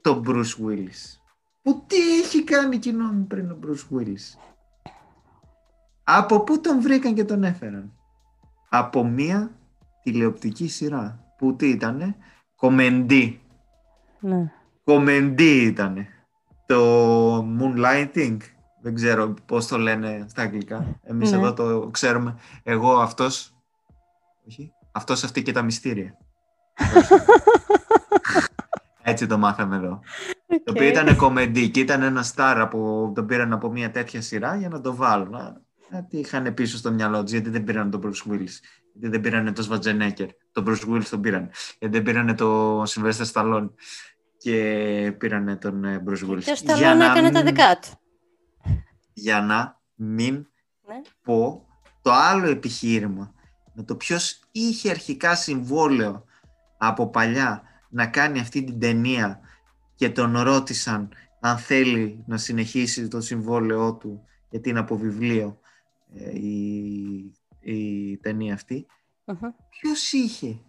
τον Bruce Willis; Που τι έχει κάνει κοινό πριν ο Bruce Willis; Από πού τον βρήκαν και τον έφεραν; Από μία τηλεοπτική σειρά. Που τι ήτανε; Κομεντή. Ναι. Κομεντή ήτανε. Το Moonlighting δεν ξέρω πώς το λένε στα αγγλικά. Εμείς ναι. εδώ το ξέρουμε. Εγώ αυτός... Όχι. Αυτός αυτή και τα μυστήρια. <laughs> Έτσι το μάθαμε εδώ. Okay. Το οποίο ήταν κομμεντή και ήταν ένα στάρα που τον πήραν από μια τέτοια σειρά για να το βάλουν. Τι είχαν πίσω στο μυαλό τους, γιατί δεν πήραν τον Bruce Willis. Γιατί δεν πήραν τον Σβατζενέκερ. Τον Bruce Willis τον πήραν. Γιατί δεν πήραν τον Sylvester Stallone. Και πήραν τον ε, Bruce Willis. Και ο Stallone έκανε τα δικά του για να μην ναι. πω το άλλο επιχείρημα με το ποιος είχε αρχικά συμβόλαιο από παλιά να κάνει αυτή την ταινία και τον ρώτησαν αν θέλει να συνεχίσει το συμβόλαιό του γιατί είναι από βιβλίο ε, η, η ταινία αυτή uh-huh. ποιος είχε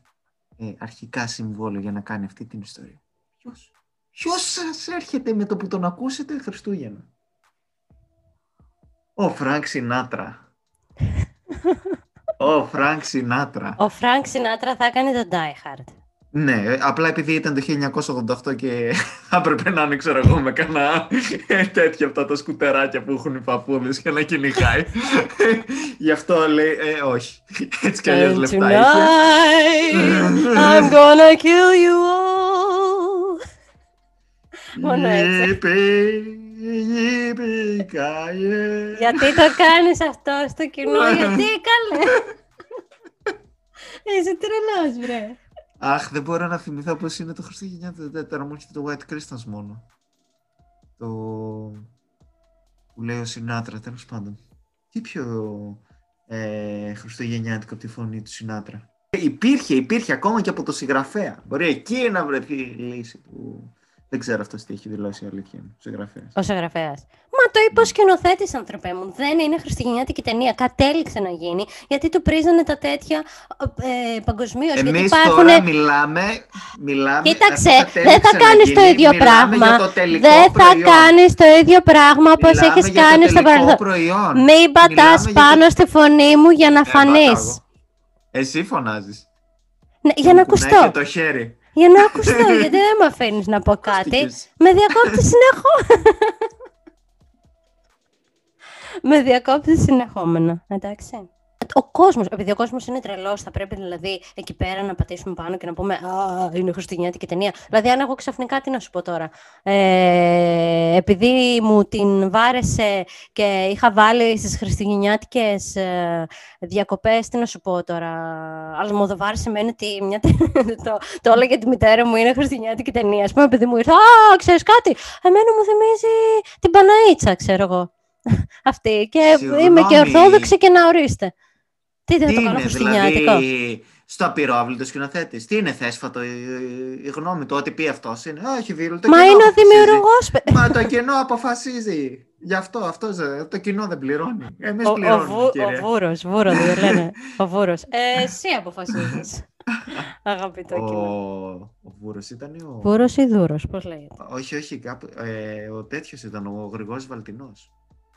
ε, αρχικά συμβόλαιο για να κάνει αυτή την ιστορία; Ποιος, ποιος σας έρχεται με το που τον ακούσετε Χριστούγεννα; Ο Φρανκ Σινάτρα. Ο Φρανκ Σινάτρα. Ο Φρανκ Σινάτρα θα έκανε το Die Hard. Ναι, απλά επειδή ήταν το 1988 και <laughs> έπρεπε να είναι, ξέρω εγώ, με κανένα τέτοια από τα σκουτεράκια που έχουν οι παππούδες και να κυνηγάει. <laughs> Γι' αυτό λέει, ε, όχι. Έτσι κι αλλιώς λεφτά είχε. I'm gonna kill you all. Μόνο έτσι. Γιατί το κάνεις αυτό στο κοινό, γιατί καλέ. Είσαι τρελός, βρε. Αχ, δεν μπορώ να θυμηθώ πώς είναι το Χριστούγεννα. Τώρα μου έρχεται το White Christmas μόνο. Το... που λέει ο Σινάτρα, τέλος πάντων. Τι πιο ε, χριστουγεννιάτικο από τη φωνή του Σινάτρα. Υπήρχε, υπήρχε ακόμα και από το συγγραφέα. Μπορεί εκεί να βρεθεί λύση που δεν ξέρω αυτός τι έχει δηλώσει η αλήθεια μου. Συγγραφέα. Ο συγγραφέας. Μα το είπε ο σκηνοθέτης, ανθρωπέ μου. Δεν είναι χριστουγεννιάτικη ταινία. Κατέληξε να γίνει γιατί του πρίζανε τα τέτοια ε, παγκοσμίως. Εμείς υπάρχουν... τώρα μιλάμε. μιλάμε Κοίταξε, δεν θα κάνεις το ίδιο πράγμα. Δεν θα κάνεις το ίδιο πράγμα όπως έχεις κάνει στο παρελθόν. Μην πατάς πάνω στη φωνή μου για να ε, φανείς. Εσύ φωνάζεις. Ναι, για να ακουστώ. το χέρι. Για να ακουστώ, γιατί δεν με αφήνεις να πω κάτι. με διακόπτεις συνεχώ. <laughs> με διακόπτεις συνεχόμενα. Εντάξει ο κόσμος, επειδή ο κόσμος είναι τρελός, θα πρέπει δηλαδή εκεί πέρα να πατήσουμε πάνω και να πούμε Α, είναι χριστουγεννιάτικη ταινία. Δηλαδή, αν εγώ ξαφνικά, τι να σου πω τώρα. Ε, επειδή μου την βάρεσε και είχα βάλει στις χριστουγεννιάτικες ε, διακοπές, τι να σου πω τώρα. Αλλά μου το βάρεσε με ότι μια <laughs> το, το έλεγε τη μητέρα μου είναι χριστουγεννιάτικη ταινία. Α πούμε, επειδή μου ήρθε Α, ξέρεις κάτι. Εμένα μου θυμίζει την Παναίτσα, ξέρω εγώ. <laughs> Αυτή. Και είμαι και ορθόδοξη και να ορίστε. Τι δεν το κάνω δηλαδή, στο απειρόβλητο σκηνοθέτης. Τι είναι θέσφατο η, η γνώμη του, ότι πει αυτός είναι. Όχι, Βίλου, το Μα είναι ο δημιουργός. Μα το κοινό αποφασίζει. Γι' αυτό, αυτό το κοινό δεν πληρώνει. Εμείς πληρώνουμε. Ο, ο, ο Βούρος, Βούρο δεν λένε. Ο Βούρος. Ε, εσύ αποφασίζεις. <laughs> Αγαπητό ο... κοινό. Ο Βούρος ήταν ο. Βούρος ή Δούρος, πώς λέγεται; Όχι, όχι. Κάπου, ε, ο τέτοιος ήταν ο Γρηγόρης Βαλτινός.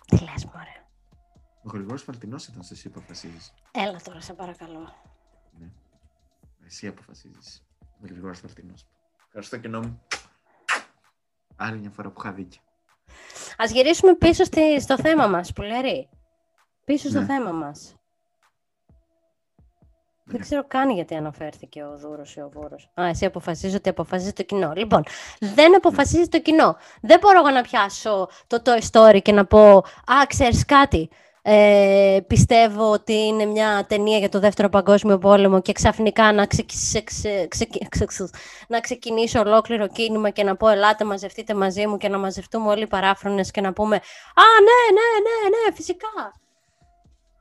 Τι λες, Μωρέ. Ο Γρηγόρης Φαλτινός ήταν εσύ που αποφασίζεις. Έλα τώρα, σε παρακαλώ. Ναι. Εσύ αποφασίζεις. Ο Γρηγόρης Φαλτινός. Ευχαριστώ κοινό μου. Άλλη μια φορά που είχα δίκιο. Ας γυρίσουμε πίσω στη, στο θέμα μας, Πουλερή. Πίσω στο Ναι. θέμα μας. Δεν ξέρω καν γιατί αναφέρθηκε ο Δούρος ή ο Βούρος. Α, εσύ αποφασίζεις ότι αποφασίζεις το κοινό. Λοιπόν, δεν αποφασίζεις το κοινό. Δεν μπορώ εγώ να πιάσω το Toy Story και να πω «Α, ξέρεις κάτι, ε, πιστεύω ότι είναι μια ταινία για το Δεύτερο Παγκόσμιο Πόλεμο και ξαφνικά να, ξεκι- σε- ξε- ξεκι- ξε- ξε- να ξεκινήσω ολόκληρο κίνημα και να πω «Ελάτε, μαζευτείτε μαζί μου» και να μαζευτούμε όλοι οι παράφρονες και να πούμε «Α, ναι, ναι, ναι, ναι, φυσικά».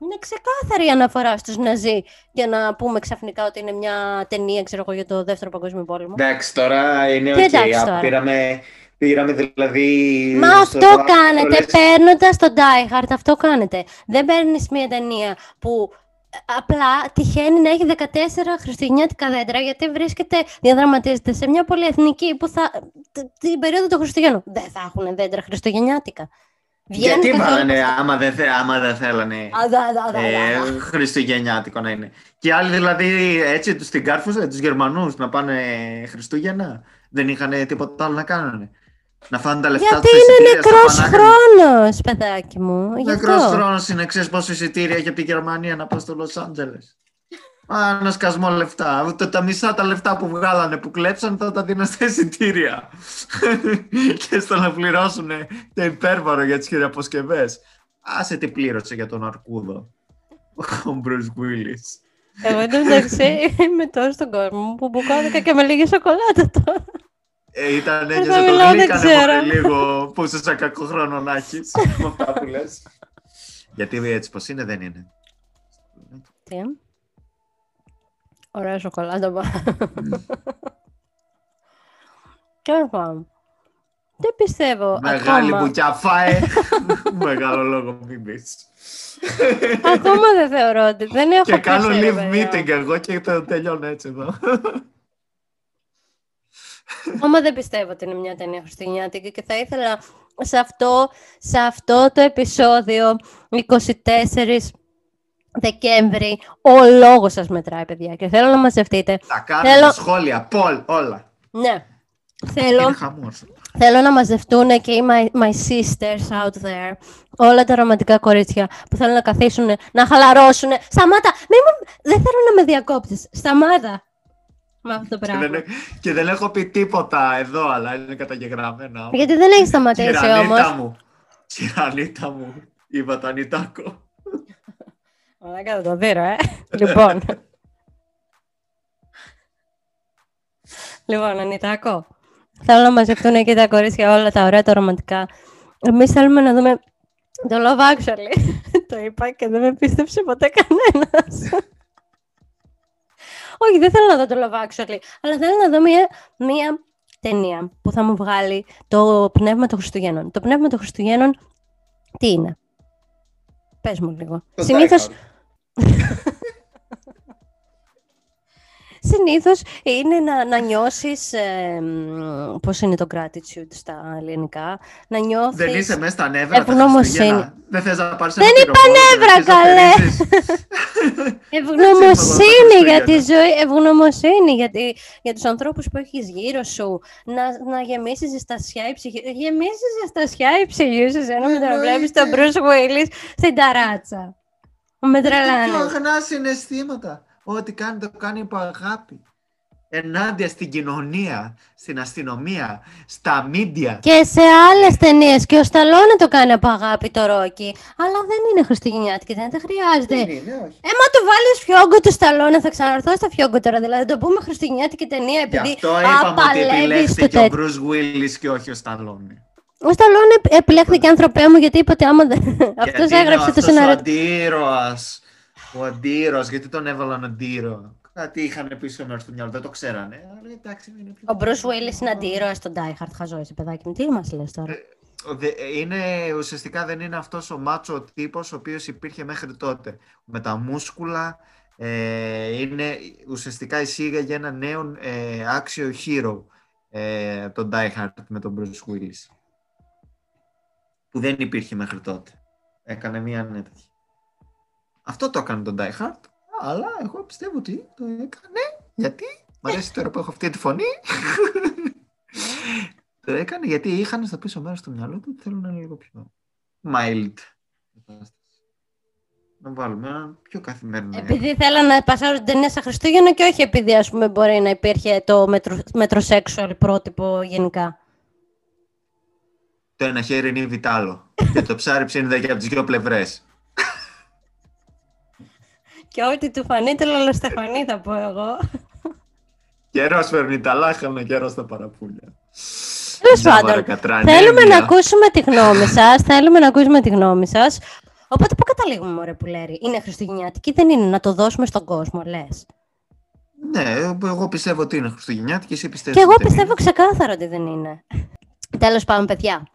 Είναι ξεκάθαρη η αναφορά στους Ναζί για να πούμε ξαφνικά ότι είναι μια ταινία, ξέρω εγώ, για το Δεύτερο Παγκόσμιο Πόλεμο. Εντάξει, τώρα είναι Τι οκ. εντάξει Α, τώρα. Πήραμε, πήραμε δηλαδή... Μα στο αυτό βάθος κάνετε όλες- παίρνοντας τον Die Hard, αυτό κάνετε. Δεν παίρνεις μια ταινία που ε, απλά τυχαίνει να έχει 14 χριστουγεννιάτικα δέντρα γιατί βρίσκεται, διαδραματίζεται σε μια πολυεθνική που θα, т- την περίοδο των Χριστουγέννων. Δεν θα έχουν δέντρα χριστουγεννιάτικα. Βγαίνουν Γιατί καθόλου- βάλανε, άμα δεν, θε- άμα δεν θέλανε Α, δα, δα, δα, δα, ε, δα. χριστουγεννιάτικο να είναι. Και οι άλλοι δηλαδή έτσι τους την κάρφωσαν, τους Γερμανούς, να πάνε Χριστούγεννα. Δεν είχαν τίποτα άλλο να κάνουν. Να φάνε τα λεφτά Γιατί τους είναι εισιτήρια στα νεκρός Πανάγια. χρόνος, παιδάκι μου. Γι' Νεκρός αυτό. χρόνος είναι, ξέρεις πόσο εισιτήρια έχει από τη Γερμανία να πάει στο Λος Άντζελες. Α, ένα σκασμό λεφτά. Ούτε τα μισά τα λεφτά που βγάλανε, που κλέψαν, θα τα δίνουν στα εισιτήρια. <laughs> και στο να πληρώσουν το υπέρβαρο για τις χειραποσκευές. Άσε τι πλήρωσε για τον Αρκούδο. Ο Μπρουζ Willis. Εγώ εν τω μεταξύ είμαι τόσο στον κόσμο μου που μπουκώθηκα και με λίγη σοκολάτα τώρα. Ε, ήταν Δεν ένιωσε θα το μιλάω, δεν γλύκανε ξέρω. πολύ λίγο που είσαι σαν κακό χρόνο να έχεις με αυτά που λες. Γιατί έτσι πως είναι δεν είναι. Τι; Ωραία σοκολάτα πά. Τέλο πάντων. Δεν πιστεύω Μεγάλη ακόμα. μπουκιά φάε. Μεγάλο λόγο μην πεις. ακόμα δεν θεωρώ ότι δεν έχω Και κάνω πέσει, ρε live παιδιά. meeting εγώ και το τελειώνω έτσι εδώ. Ακόμα δεν πιστεύω ότι είναι μια ταινία χριστουγεννιάτικη και θα ήθελα σε αυτό, σε αυτό το επεισόδιο 24 Δεκέμβρη ο λόγος σας μετράει παιδιά και θέλω να μαζευτείτε. Τα κάνουμε Θέλω- σχόλια, πολ, όλα. Ναι. Θέλω, Είναι χαμός. θέλω να μαζευτούν και οι my, my sisters out there, όλα τα ρομαντικά κορίτσια που θέλουν να καθίσουν, να χαλαρώσουν. Σταμάτα! Μη μου... Δεν θέλω να με διακόψεις. Σταμάτα! Με αυτό το Και πράγμα. δεν, και δεν έχω πει τίποτα εδώ, αλλά είναι καταγεγραμμένα. Γιατί δεν έχεις σταματήσει Κυρανίτα όμως. μου. Κυρανίτα μου. Είπα το Ανιτάκο. Μαλάκα θα το δείρω, ε. λοιπόν. λοιπόν, Ανιτάκο. Θέλω να μαζευτούν και τα κορίτσια όλα τα ωραία, τα ρομαντικά. Εμείς θέλουμε να δούμε το Love Actually. το είπα και δεν με πίστεψε ποτέ κανένας. Όχι, δεν θέλω να δω το Love Actually, αλλά θέλω να δω μια, μια ταινία που θα μου βγάλει το πνεύμα των Χριστουγέννων. Το πνεύμα των Χριστουγέννων τι είναι; Πες μου λίγο. Το Συνήθως, Die Hard. <laughs> Συνήθως είναι να, να νιώσεις, ε, μ, πώς είναι το gratitude στα ελληνικά, να νιώθεις... Δεν είσαι μέσα στα νεύρα τα Ευγνωμοσύνη. Χριστούγεννα. Δεν θες να πάρεις Δεν ένα είπα πυροβόλο και να νεύρα, αρχίσεις να καλέ. θερίζεις. <laughs> Ευγνωμοσύνη για τη Χριστούγεννα. ζωή, ευγνωμοσύνη για, τη, για τους ανθρώπους που έχεις γύρω σου, να, να γεμίσεις ζεστασιά η ψυχή. Γεμίσει ζεστασιά η ψυχή σου, εσένα με το να βλέπεις τον Bruce Willis στην ταράτσα. Με Πιο τρελάνε. αγνά συναισθήματα. Ό,τι κάνει το κάνει από αγάπη. Ενάντια στην κοινωνία, στην αστυνομία, στα μίντια. Και σε άλλες ταινίες. Και ο Σταλόνε το κάνει από αγάπη το Ρόκι. Αλλά δεν είναι Χριστουγεννιάτικη, δεν, δεν χρειάζεται. Δεν είναι, όχι. Έμα του βάλεις φιόγκο του Σταλόνε, θα ξαναρθώ στα φιόγκο τώρα. Δηλαδή, το πούμε Χριστουγεννιάτικη ταινία Γι' επειδή αυτό είπαμε ότι απαλεύεις το επιλέχθηκε ο τέτοιο. Bruce Willis και όχι ο Σταλόνε. Ο Σταλόνε επιλέχθηκε ανθρωπέ μου γιατί είπε ότι άμα δεν. Αυτός Γιατί είναι έγραψε το αυτός σενάριο. Ο αντίρωας. Ο αντίρωας. Γιατί τον έβαλαν αντίρωα. Κάτι είχαν πίσω μέρος του μυαλού. Δεν το ξέρανε. Αλλά εντάξει, είναι πιο Ο Bruce Willis είναι αντίρωα στον Die Hard. Χαζό είσαι, παιδάκι μου. Τι μας λες τώρα; Ο δε- Είναι, ουσιαστικά δεν είναι αυτός ο μάτσο τύπος ο οποίος υπήρχε μέχρι τότε. Με τα μούσκουλα, ε, είναι, ουσιαστικά εισήγαγε ένα νέο ε, άξιο hero, ε, τον Die Hard με τον Bruce Willis. Που δεν υπήρχε μέχρι τότε. Έκανε μία νέα τέτοια. Αυτό το έκανε τον Die Hard, αλλά εγώ πιστεύω ότι το έκανε γιατί; Μ' αρέσει τώρα που έχω αυτή τη φωνή. Το έκανε γιατί είχαν στα πίσω μέρος του μυαλό του ότι θέλουν ένα λίγο πιο mild κατάσταση. Να βάλουμε ένα πιο καθημερινό. Επειδή θέλανε να πασάρουν την ταινία στα Χριστούγεννα και όχι επειδή ας πούμε, μπορεί να υπήρχε το μετροσέξουαλ πρότυπο γενικά. Το ένα χέρι είναι η Βιτάλο <laughs> και το ψάρι ψήνεται και από τις δύο πλευρές. Και ό,τι του φανεί το λαλοστεφανή θα πω εγώ. Καιρός φέρνει τα λάχανα, καιρός τα παραπούλια. Τέλος πάντων, θέλουμε να ακούσουμε τη γνώμη <laughs> σας. Θέλουμε να ακούσουμε τη γνώμη σας. Οπότε πού καταλήγουμε, μωρέ που λέει. Είναι χριστουγεννιάτικη, δεν είναι να το δώσουμε στον κόσμο, λες; Ναι, εγώ πιστεύω ότι είναι χριστουγεννιάτικη, εσύ πιστεύεις. Και εγώ πιστεύω ξεκάθαρα ότι δεν είναι. Τέλος πάντων, παιδιά.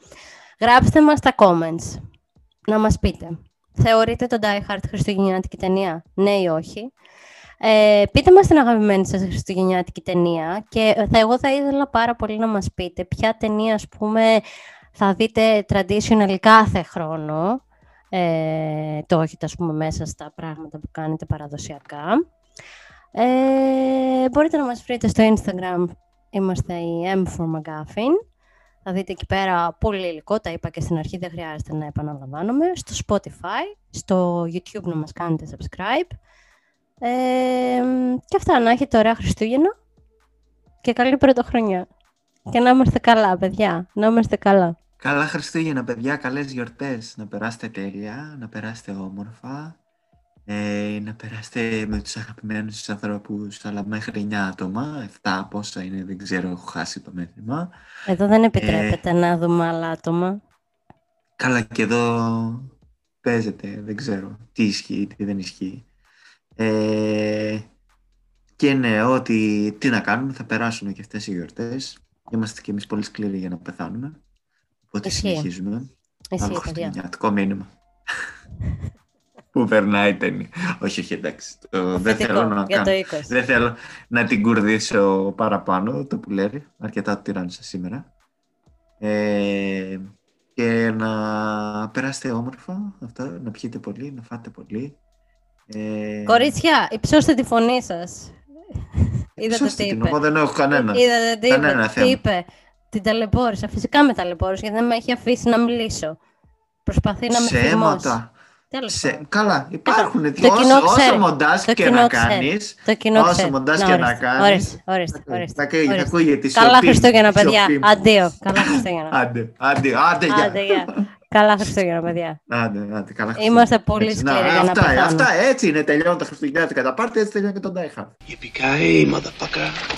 Γράψτε μας τα comments. Να μας πείτε. Θεωρείτε τον Die Hard χριστουγεννιάτικη ταινία, ναι ή όχι; Ε, πείτε μας την αγαπημένη σας χριστουγεννιάτικη ταινία και θα, εγώ θα ήθελα πάρα πολύ να μας πείτε ποια ταινία, ας πούμε, θα δείτε traditional κάθε χρόνο. Ε, το έχετε, ας πούμε, μέσα στα πράγματα που κάνετε παραδοσιακά. Ε, μπορείτε να μας βρείτε στο Instagram. Είμαστε η M for McGuffin. Θα δείτε εκεί πέρα πολύ υλικό, τα είπα και στην αρχή, δεν χρειάζεται να επαναλαμβάνομαι. Στο Spotify, στο YouTube να μας κάνετε subscribe. Ε, και αυτά, να έχετε ωραία Χριστούγεννα και καλή πρωτοχρονιά. Και να είμαστε καλά, παιδιά. Να είμαστε καλά. Καλά Χριστούγεννα, παιδιά. Καλές γιορτές. Να περάσετε τέλεια, να περάσετε όμορφα. Ε, να περάσετε με τους αγαπημένους τους ανθρώπους, αλλά μέχρι 9 άτομα. 7 πόσα είναι, δεν ξέρω, έχω χάσει το μέτρημα. Εδώ δεν επιτρέπεται ε, να δούμε άλλα άτομα. Καλά και εδώ παίζεται, δεν ξέρω τι ισχύει, τι δεν ισχύει. Ε, και ναι, ότι τι να κάνουμε, θα περάσουν και αυτές οι γιορτές. Είμαστε και εμείς πολύ σκληροί για να πεθάνουμε. Οπότε Εσύ. συνεχίζουμε. Εσύ, χριστουγεννιάτικο μήνυμα. <laughs> Πού περνάει η ταινία. όχι, όχι, εντάξει. Το, δεν θέλω να κάνω. Δεν θέλω να την κουρδίσω παραπάνω, το που λέει. Αρκετά το τυράννησα σήμερα. Ε, και να περάσετε όμορφα, αυτά, να πιείτε πολύ, να φάτε πολύ. Ε... Κορίτσια, υψώστε τη φωνή σας. <laughs> Είδατε τι είπε. Εγώ δεν έχω κανένα. Είδατε τι κανένα είπε. Θέμα. Τι είπε. Την ταλαιπώρησα. Φυσικά με ταλαιπώρησα γιατί δεν με έχει αφήσει να μιλήσω. Προσπαθεί να με θυμώσει. Σε... Καλά, υπάρχουν δύο. Όσο, όσο μοντάζ και να κάνεις. Όσο μοντάζ και να κάνεις. Ορίστε, ορίστε. ορίστε. Θα ακούγεται Καλά Χριστούγεννα, παιδιά. Αντίο. Καλά Χριστούγεννα. Άντε, άντε, άντε, Καλά Χριστούγεννα, παιδιά. Άντε, άντε, καλά Χριστούγεννα. Είμαστε πολύ σκληροί για να αυτά, αυτά έτσι είναι, τελειώνουν τα Χριστουγεννιάτικα τα πάρτι, έτσι τελειώνει και τον Daiha. Yippee-ki-yay, motherfucker.